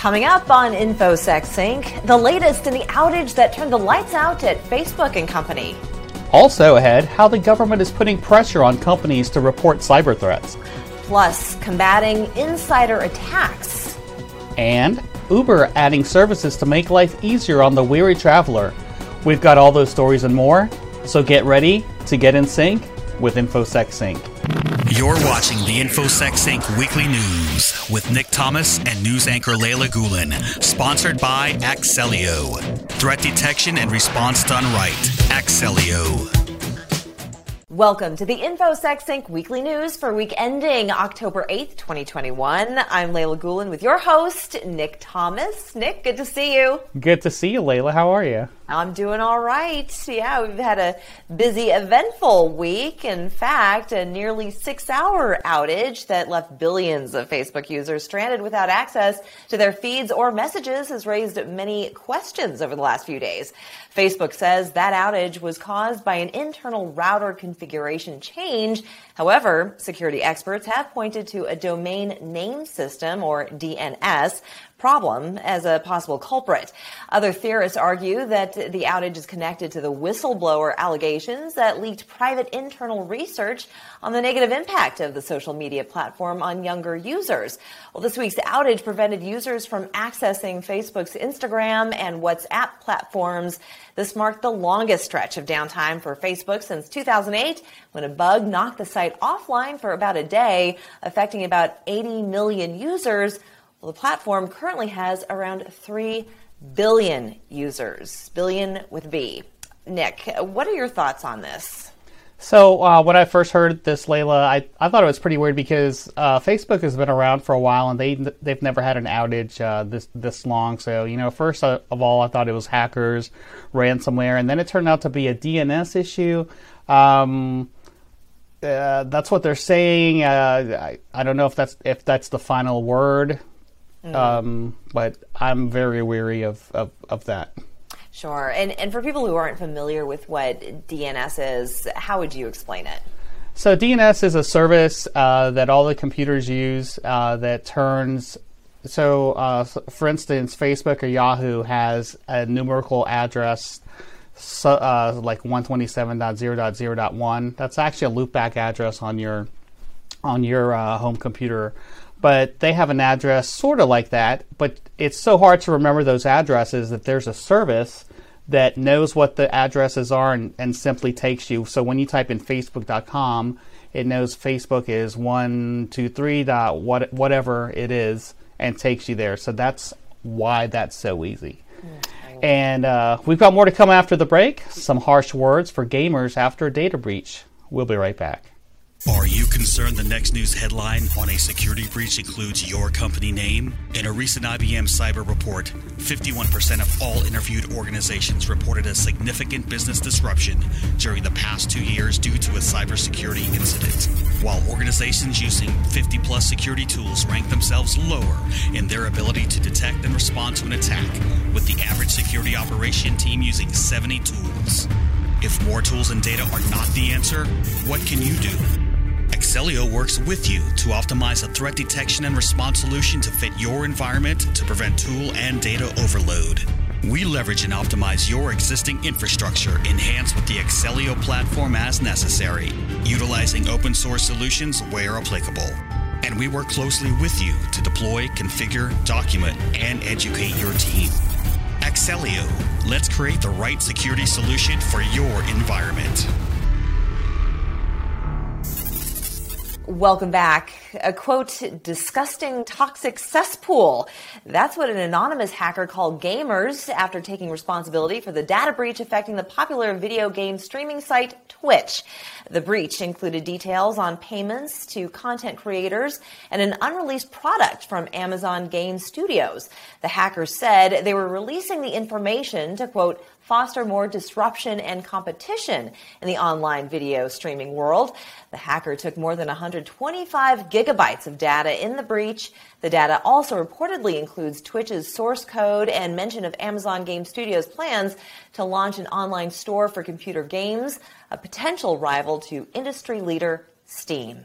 Coming up on InfoSec Sync, the latest in the outage that turned the lights out at Facebook and company. Also ahead, how the government is putting pressure on companies to report cyber threats. Plus, combating insider attacks. And Uber adding services to make life easier on the weary traveler. We've got all those stories and more, so get ready to get in sync with InfoSec Sync. You're watching the InfoSec Sync. Weekly News with Nick Thomas and news anchor Leila Gulen, sponsored by Axellio. Threat detection and response done right. Axellio. Welcome to the InfoSec Sync Weekly News for week ending October 8th, 2021. I'm Layla Gulen with your host, Nick Thomas. Nick, good to see you. Good to see you, Layla. How are you? I'm doing all right. Yeah, we've had a busy, eventful week. In fact, a nearly six hour outage that left billions of Facebook users stranded without access to their feeds or messages has raised many questions over the last few days. Facebook says that outage was caused by an internal router configuration change. However, security experts have pointed to a domain name system or DNS problem as a possible culprit. Other theorists argue that the outage is connected to the whistleblower allegations that leaked private internal research on the negative impact of the social media platform on younger users. Well, this week's outage prevented users from accessing Facebook's Instagram and WhatsApp platforms. This marked the longest stretch of downtime for Facebook since 2008 when a bug knocked the site offline for about a day, affecting about 80 million users. Well, the platform currently has around 3 billion users, billion with B. Nick, what are your thoughts on this? So uh, when I first heard this, Layla, I, I thought it was pretty weird because uh, Facebook has been around for a while and they they've never had an outage uh, this this long. So you know, first of all, I thought it was hackers, ransomware, and then it turned out to be a DNS issue. Um, uh, that's what they're saying. Uh, I, I don't know if that's if that's the final word. Mm. Um, but I'm very weary of, of, of that. Sure. And, and for people who aren't familiar with what DNS is, how would you explain it? So, DNS is a service uh, that all the computers use uh, that turns. So, uh, for instance, Facebook or Yahoo has a numerical address so, uh, like 127.0.0.1. That's actually a loopback address on your on your uh, home computer but they have an address sort of like that. But it's so hard to remember those addresses that there's a service that knows what the addresses are and, and simply takes you. So when you type in facebook.com, it knows Facebook is one two three dot what whatever it is and takes you there. So that's why that's so easy. Mm-hmm. And uh, we've got more to come after the break. Some harsh words for gamers after a data breach. We'll be right back. Are you concerned the next news headline on a security breach includes your company name? In a recent IBM cyber report, 51% of all interviewed organizations reported a significant business disruption during the past two years due to a cybersecurity incident, while organizations using 50 plus security tools rank themselves lower in their ability to detect and respond to an attack, with the average security operation team using 70 tools. If more tools and data are not the answer, what can you do? Axellio works with you to optimize a threat detection and response solution to fit your environment to prevent tool and data overload. We leverage and optimize your existing infrastructure enhanced with the Axellio platform as necessary, utilizing open source solutions where applicable. And we work closely with you to deploy, configure, document, and educate your team. Axellio, let's create the right security solution for your environment. Welcome back. A quote, disgusting toxic cesspool. That's what an anonymous hacker called gamers after taking responsibility for the data breach affecting the popular video game streaming site Twitch. The breach included details on payments to content creators and an unreleased product from Amazon Game Studios. The hackers said they were releasing the information to quote, foster more disruption and competition in the online video streaming world. The hacker took more than 125 gigabytes of data in the breach. The data also reportedly includes Twitch's source code and mention of Amazon Game Studios' plans to launch an online store for computer games, a potential rival to industry leader Steam.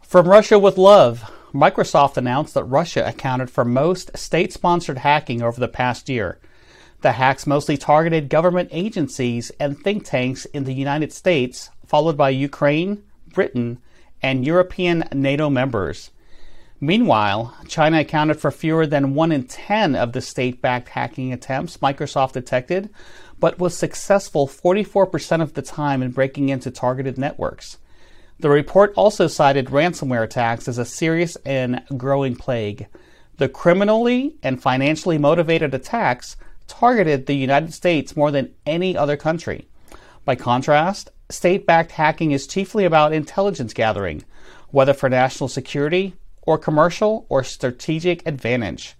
From Russia with Love. Microsoft announced that Russia accounted for most state sponsored hacking over the past year. The hacks mostly targeted government agencies and think tanks in the United States, followed by Ukraine, Britain, and European NATO members. Meanwhile, China accounted for fewer than 1 in 10 of the state backed hacking attempts Microsoft detected, but was successful 44% of the time in breaking into targeted networks. The report also cited ransomware attacks as a serious and growing plague. The criminally and financially motivated attacks targeted the United States more than any other country. By contrast, state backed hacking is chiefly about intelligence gathering, whether for national security or commercial or strategic advantage.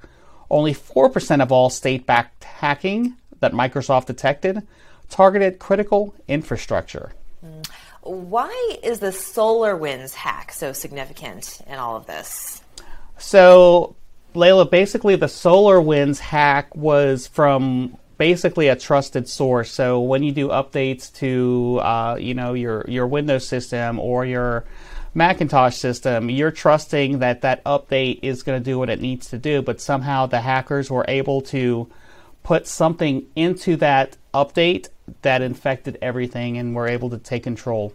Only 4% of all state backed hacking that Microsoft detected targeted critical infrastructure. Why is the SolarWinds hack so significant in all of this? So, Layla, basically, the SolarWinds hack was from basically a trusted source. So when you do updates to uh, you know your your Windows system or your Macintosh system, you're trusting that that update is going to do what it needs to do. But somehow the hackers were able to put something into that update that infected everything and were able to take control.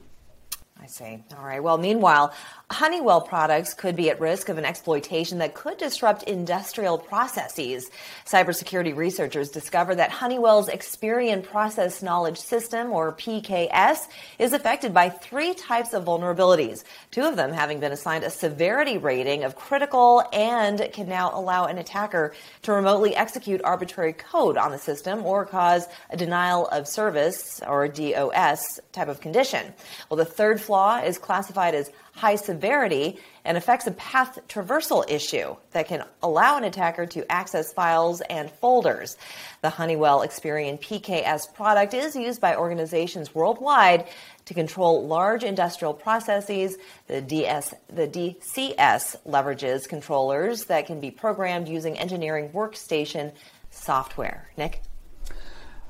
I see. All right. Well, meanwhile, Honeywell products could be at risk of an exploitation that could disrupt industrial processes. Cybersecurity researchers discovered that Honeywell's Experion Process Knowledge System, or PKS, is affected by three types of vulnerabilities, two of them having been assigned a severity rating of critical and can now allow an attacker to remotely execute arbitrary code on the system or cause a denial of service, or DOS, type of condition. Well, the third flaw is classified as high severity and affects a path traversal issue that can allow an attacker to access files and folders. The Honeywell Experion PKS product is used by organizations worldwide to control large industrial processes. The, DS, the DCS leverages controllers that can be programmed using engineering workstation software. Nick?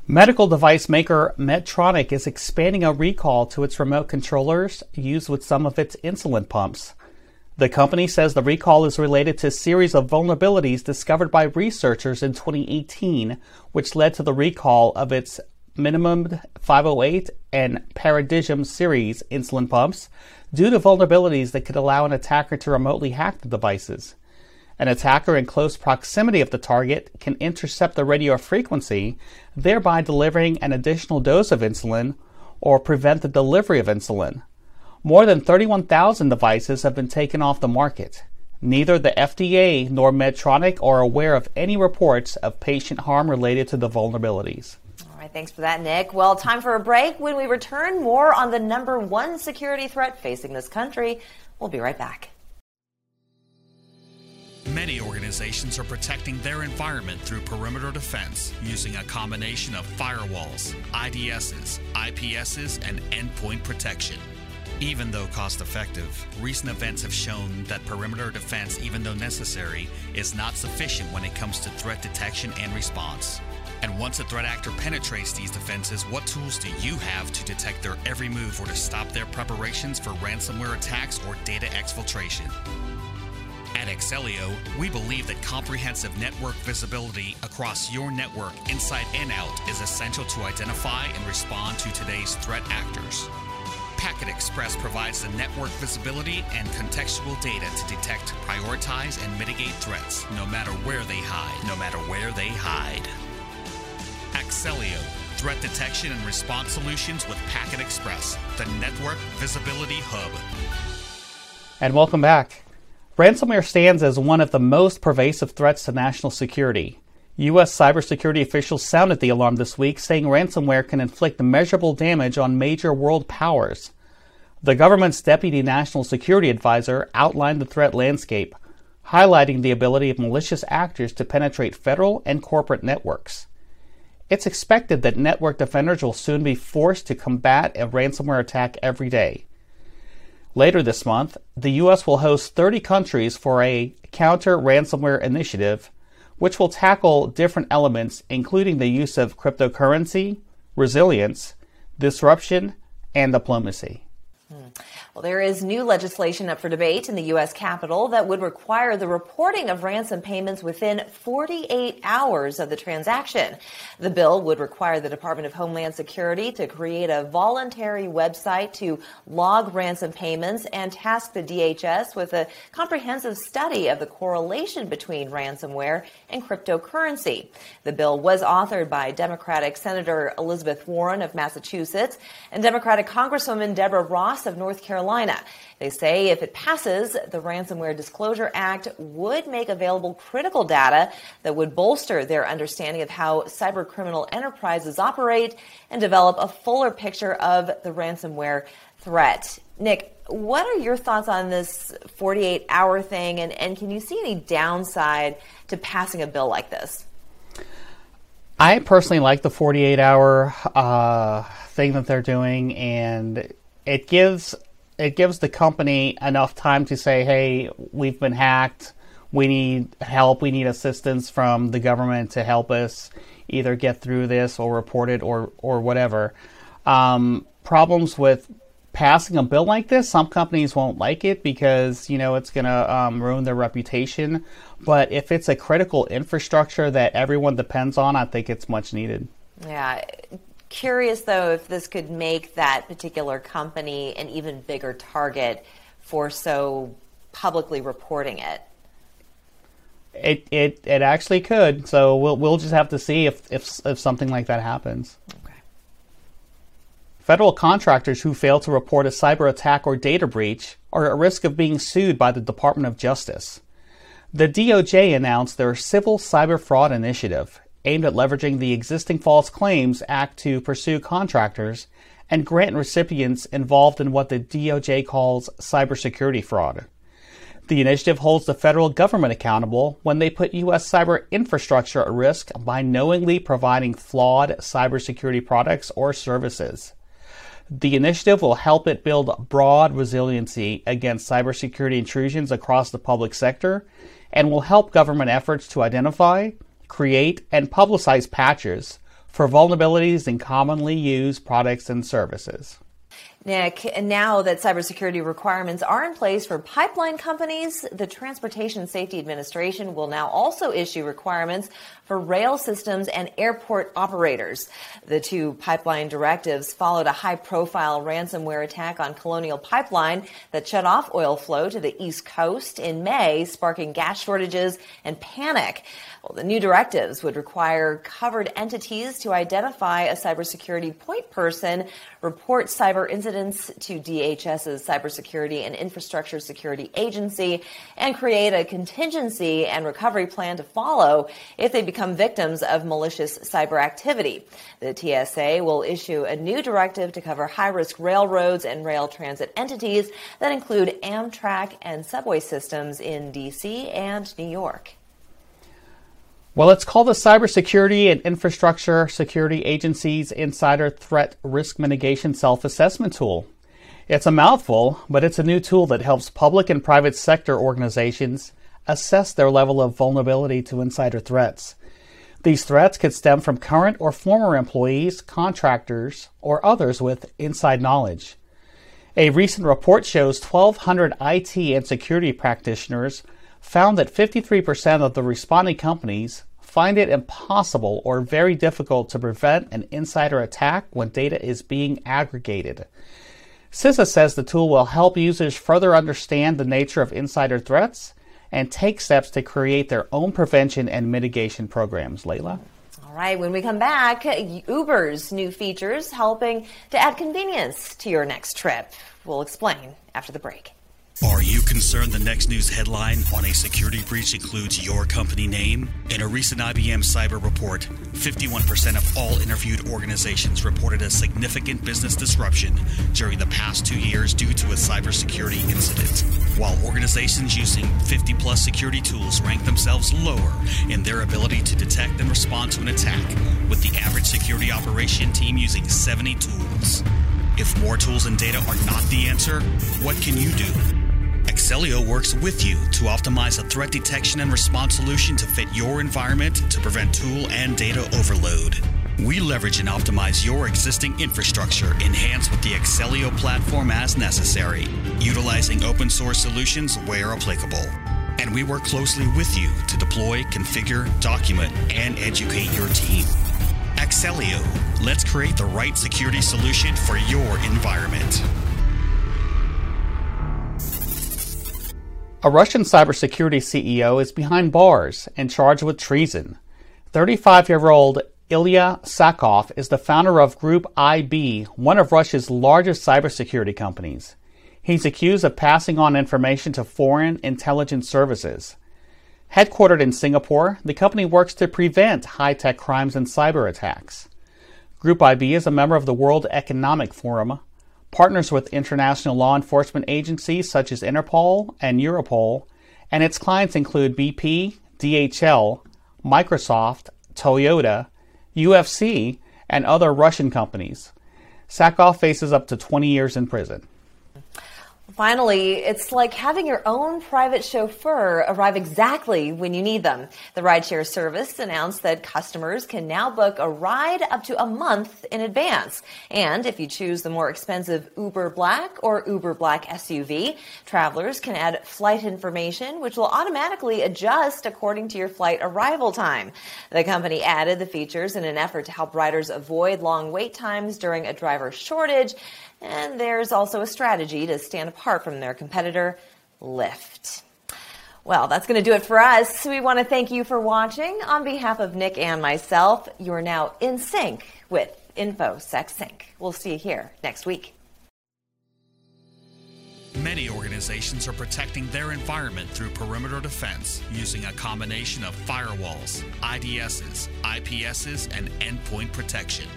Medical device maker Medtronic is expanding a recall to its remote controllers used with some of its insulin pumps. The company says the recall is related to a series of vulnerabilities discovered by researchers in 2018, which led to the recall of its MiniMed 508 and Paradigm series insulin pumps due to vulnerabilities that could allow an attacker to remotely hack the devices. An attacker in close proximity of the target can intercept the radio frequency, thereby delivering an additional dose of insulin or prevent the delivery of insulin. More than 31,000 devices have been taken off the market. Neither the FDA nor Medtronic are aware of any reports of patient harm related to the vulnerabilities. All right, thanks for that, Nick. Well, time for a break. When we return, more on the number one security threat facing this country. We'll be right back. Many organizations are protecting their environment through perimeter defense using a combination of firewalls, IDSs, IPSs, and endpoint protection. Even though cost effective, recent events have shown that perimeter defense, even though necessary, is not sufficient when it comes to threat detection and response. And once a threat actor penetrates these defenses, what tools do you have to detect their every move or to stop their preparations for ransomware attacks or data exfiltration? Axellio, we believe that comprehensive network visibility across your network, inside and out, is essential to identify and respond to today's threat actors. Packet Express provides the network visibility and contextual data to detect, prioritize, and mitigate threats, no matter where they hide. No matter where they hide. Axellio, threat detection and response solutions with Packet Express, the network visibility hub. And welcome back. Ransomware stands as one of the most pervasive threats to national security. U.S. cybersecurity officials sounded the alarm this week, saying ransomware can inflict measurable damage on major world powers. The government's Deputy National Security Advisor outlined the threat landscape, highlighting the ability of malicious actors to penetrate federal and corporate networks. It's expected that network defenders will soon be forced to combat a ransomware attack every day. Later this month, the U.S. will host 30 countries for a counter ransomware initiative, which will tackle different elements, including the use of cryptocurrency, resilience, disruption, and diplomacy. Hmm. Well, there is new legislation up for debate in the U.S. Capitol that would require the reporting of ransom payments within 48 hours of the transaction. The bill would require the Department of Homeland Security to create a voluntary website to log ransom payments and task the DHS with a comprehensive study of the correlation between ransomware and cryptocurrency. The bill was authored by Democratic Senator Elizabeth Warren of Massachusetts and Democratic Congresswoman Deborah Ross of North Carolina. They say if it passes, the Ransomware Disclosure Act would make available critical data that would bolster their understanding of how cybercriminal enterprises operate and develop a fuller picture of the ransomware threat. Nick, what are your thoughts on this 48 hour thing, and, and can you see any downside to passing a bill like this? I personally like the 48 hour uh, thing that they're doing, and it gives it gives the company enough time to say, "Hey, we've been hacked. We need help. We need assistance from the government to help us either get through this or report it or or whatever." Um, problems with passing a bill like this, some companies won't like it because you know it's going to um, ruin their reputation. But if it's a critical infrastructure that everyone depends on, I think it's much needed. Yeah, Curious though if this could make that particular company an even bigger target for so publicly reporting it. It it it actually could. So we'll we'll just have to see if if if something like that happens. Okay. Federal contractors who fail to report a cyber attack or data breach are at risk of being sued by the Department of Justice. The DOJ announced their Civil Cyber Fraud Initiative, aimed at leveraging the existing False Claims Act to pursue contractors and grant recipients involved in what the DOJ calls cybersecurity fraud. The initiative holds the federal government accountable when they put U.S. cyber infrastructure at risk by knowingly providing flawed cybersecurity products or services. The initiative will help it build broad resiliency against cybersecurity intrusions across the public sector and will help government efforts to identify, create, and publicize patches for vulnerabilities in commonly used products and services. Nick, now that cybersecurity requirements are in place for pipeline companies, the Transportation Safety Administration will now also issue requirements for rail systems and airport operators. The two pipeline directives followed a high profile ransomware attack on Colonial Pipeline that shut off oil flow to the East Coast in May, sparking gas shortages and panic. Well, the new directives would require covered entities to identify a cybersecurity point person, report cyber incidents to DHS's Cybersecurity and Infrastructure Security Agency, and create a contingency and recovery plan to follow if they become victims of malicious cyber activity. The TSA will issue a new directive to cover high risk railroads and rail transit entities that include Amtrak and subway systems in DC and New York. Well, it's called the Cybersecurity and Infrastructure Security Agency's Insider Threat Risk Mitigation Self Assessment Tool. It's a mouthful, but it's a new tool that helps public and private sector organizations assess their level of vulnerability to insider threats. These threats could stem from current or former employees, contractors, or others with inside knowledge. A recent report shows 1,200 IT and security practitioners found that 53% of the responding companies find it impossible or very difficult to prevent an insider attack when data is being aggregated. CISA says the tool will help users further understand the nature of insider threats and take steps to create their own prevention and mitigation programs. Layla? All right, when we come back, Uber's new features helping to add convenience to your next trip. We'll explain after the break. Are you concerned the next news headline on a security breach includes your company name? In a recent IBM cyber report, 51% of all interviewed organizations reported a significant business disruption during the past two years due to a cybersecurity incident. While organizations using 50 plus security tools rank themselves lower in their ability to detect and respond to an attack, with the average security operation team using 70 tools. If more tools and data are not the answer, what can you do? Axellio works with you to optimize a threat detection and response solution to fit your environment to prevent tool and data overload. We leverage and optimize your existing infrastructure, enhanced with the Axellio platform as necessary, utilizing open source solutions where applicable. And we work closely with you to deploy, configure, document, and educate your team. Axellio, let's create the right security solution for your environment. A Russian cybersecurity CEO is behind bars and charged with treason. 35 year old Ilya Sachkov is the founder of Group IB, one of Russia's largest cybersecurity companies. He's accused of passing on information to foreign intelligence services. Headquartered in Singapore, the company works to prevent high tech crimes and cyber attacks. Group IB is a member of the World Economic Forum, partners with international law enforcement agencies such as Interpol and Europol, and its clients include BP, DHL, Microsoft, Toyota, UFC, and other Russian companies. Sachkov faces up to 20 years in prison. Finally, it's like having your own private chauffeur arrive exactly when you need them. The rideshare service announced that customers can now book a ride up to a month in advance. And if you choose the more expensive Uber Black or Uber Black SUV, travelers can add flight information, which will automatically adjust according to your flight arrival time. The company added the features in an effort to help riders avoid long wait times during a driver shortage. And there's also a strategy to stand apart from their competitor, Lyft. Well, that's going to do it for us. We want to thank you for watching. On behalf of Nick and myself, you're now in sync with InfoSec Sync. We'll see you here next week. Many organizations are protecting their environment through perimeter defense using a combination of firewalls, IDSs, IPSs, and endpoint protection.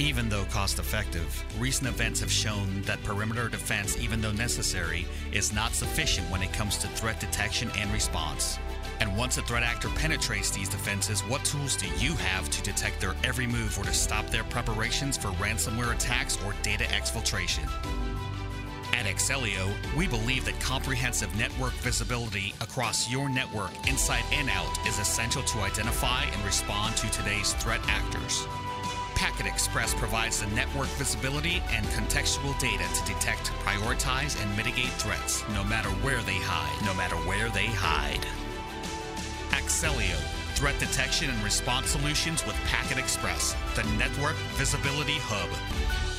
Even though cost effective, recent events have shown that perimeter defense, even though necessary, is not sufficient when it comes to threat detection and response. And once a threat actor penetrates these defenses, what tools do you have to detect their every move or to stop their preparations for ransomware attacks or data exfiltration? At Axellio, we believe that comprehensive network visibility across your network, inside and out, is essential to identify and respond to today's threat actors. Packet Express provides the network visibility and contextual data to detect, prioritize, and mitigate threats, no matter where they hide. No matter where they hide. Axellio, threat detection and response solutions with Packet Express, the network visibility hub.